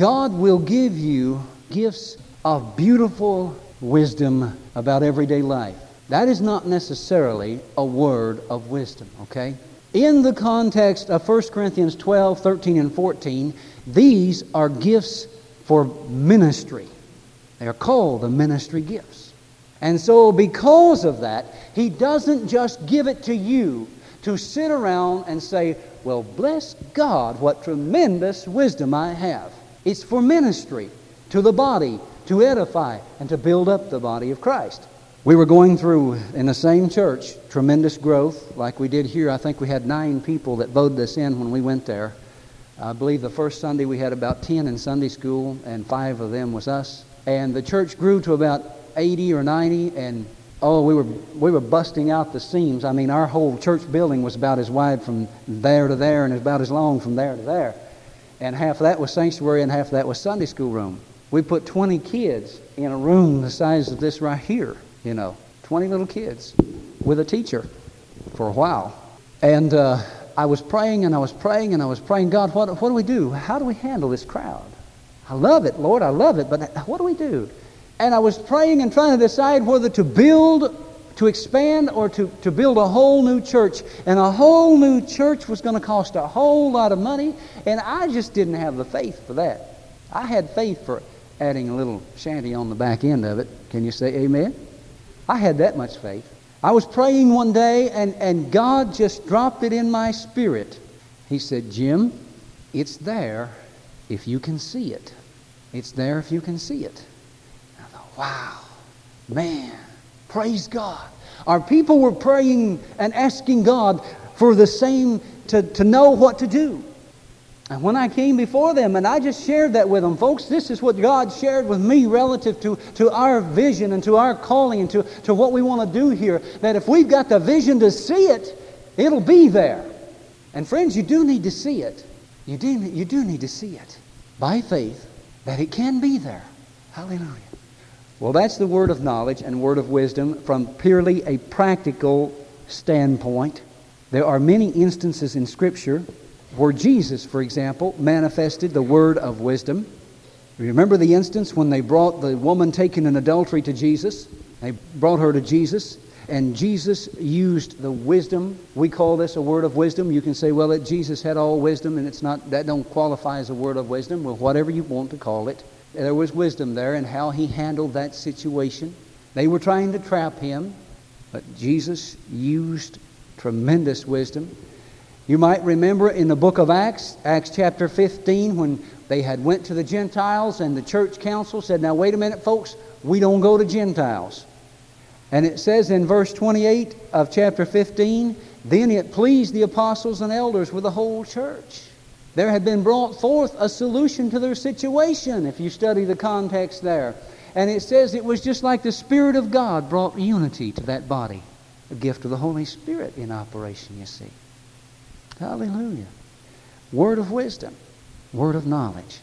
God will give you gifts of beautiful wisdom about everyday life. That is not necessarily a word of wisdom, okay? In the context of 1 Corinthians 12, 13, and 14, these are gifts for ministry. They are called the ministry gifts. And so, because of that, He doesn't just give it to you to sit around and say, Well, bless God, what tremendous wisdom I have. It's for ministry to the body, to edify, and to build up the body of Christ. We were going through in the same church tremendous growth, like we did here. I think we had nine people that voted us in when we went there. I believe the first Sunday we had about 10 in Sunday school, and five of them was us. And the church grew to about 80 or 90, and oh, we were, we were busting out the seams. I mean, our whole church building was about as wide from there to there and about as long from there to there. And half of that was sanctuary, and half of that was Sunday school room. We put 20 kids in a room the size of this right here you know, 20 little kids with a teacher for a while. And uh, I was praying and I was praying and I was praying, God, what, what do we do? How do we handle this crowd? I love it, Lord, I love it, but what do we do? And I was praying and trying to decide whether to build, to expand, or to, to build a whole new church. And a whole new church was going to cost a whole lot of money, and I just didn't have the faith for that. I had faith for adding a little shanty on the back end of it. Can you say amen? I had that much faith. I was praying one day, and, and God just dropped it in my spirit. He said, Jim, it's there if you can see it. It's there if you can see it. I thought, wow, man, praise God. Our people were praying and asking God for the same, to, to know what to do. And when I came before them and I just shared that with them, folks, this is what God shared with me relative to, to our vision and to our calling and to, to what we want to do here. That if we've got the vision to see it, it'll be there. And friends, you do need to see it. You do, you do need to see it by faith that it can be there. Hallelujah. Well, that's the word of knowledge and word of wisdom from purely a practical standpoint. There are many instances in Scripture where Jesus, for example, manifested the word of wisdom. Remember the instance when they brought the woman taken in adultery to Jesus? They brought her to Jesus, and Jesus used the wisdom. We call this a word of wisdom. You can say, well, that Jesus had all wisdom, and it's not that don't qualify as a word of wisdom. Well, whatever you want to call it, there was wisdom there in how he handled that situation. They were trying to trap him, but Jesus used tremendous wisdom. You might remember in the book of Acts, Acts chapter 15, when they had went to the Gentiles and the church council said, Now wait a minute, folks, we don't go to Gentiles. And it says in verse 28 of chapter 15, Then it pleased the apostles and elders with the whole church. There had been brought forth a solution to their situation, if you study the context there. And it says it was just like the Spirit of God brought unity to that body. A gift of the Holy Spirit in operation, you see. Hallelujah. Word of wisdom, word of knowledge.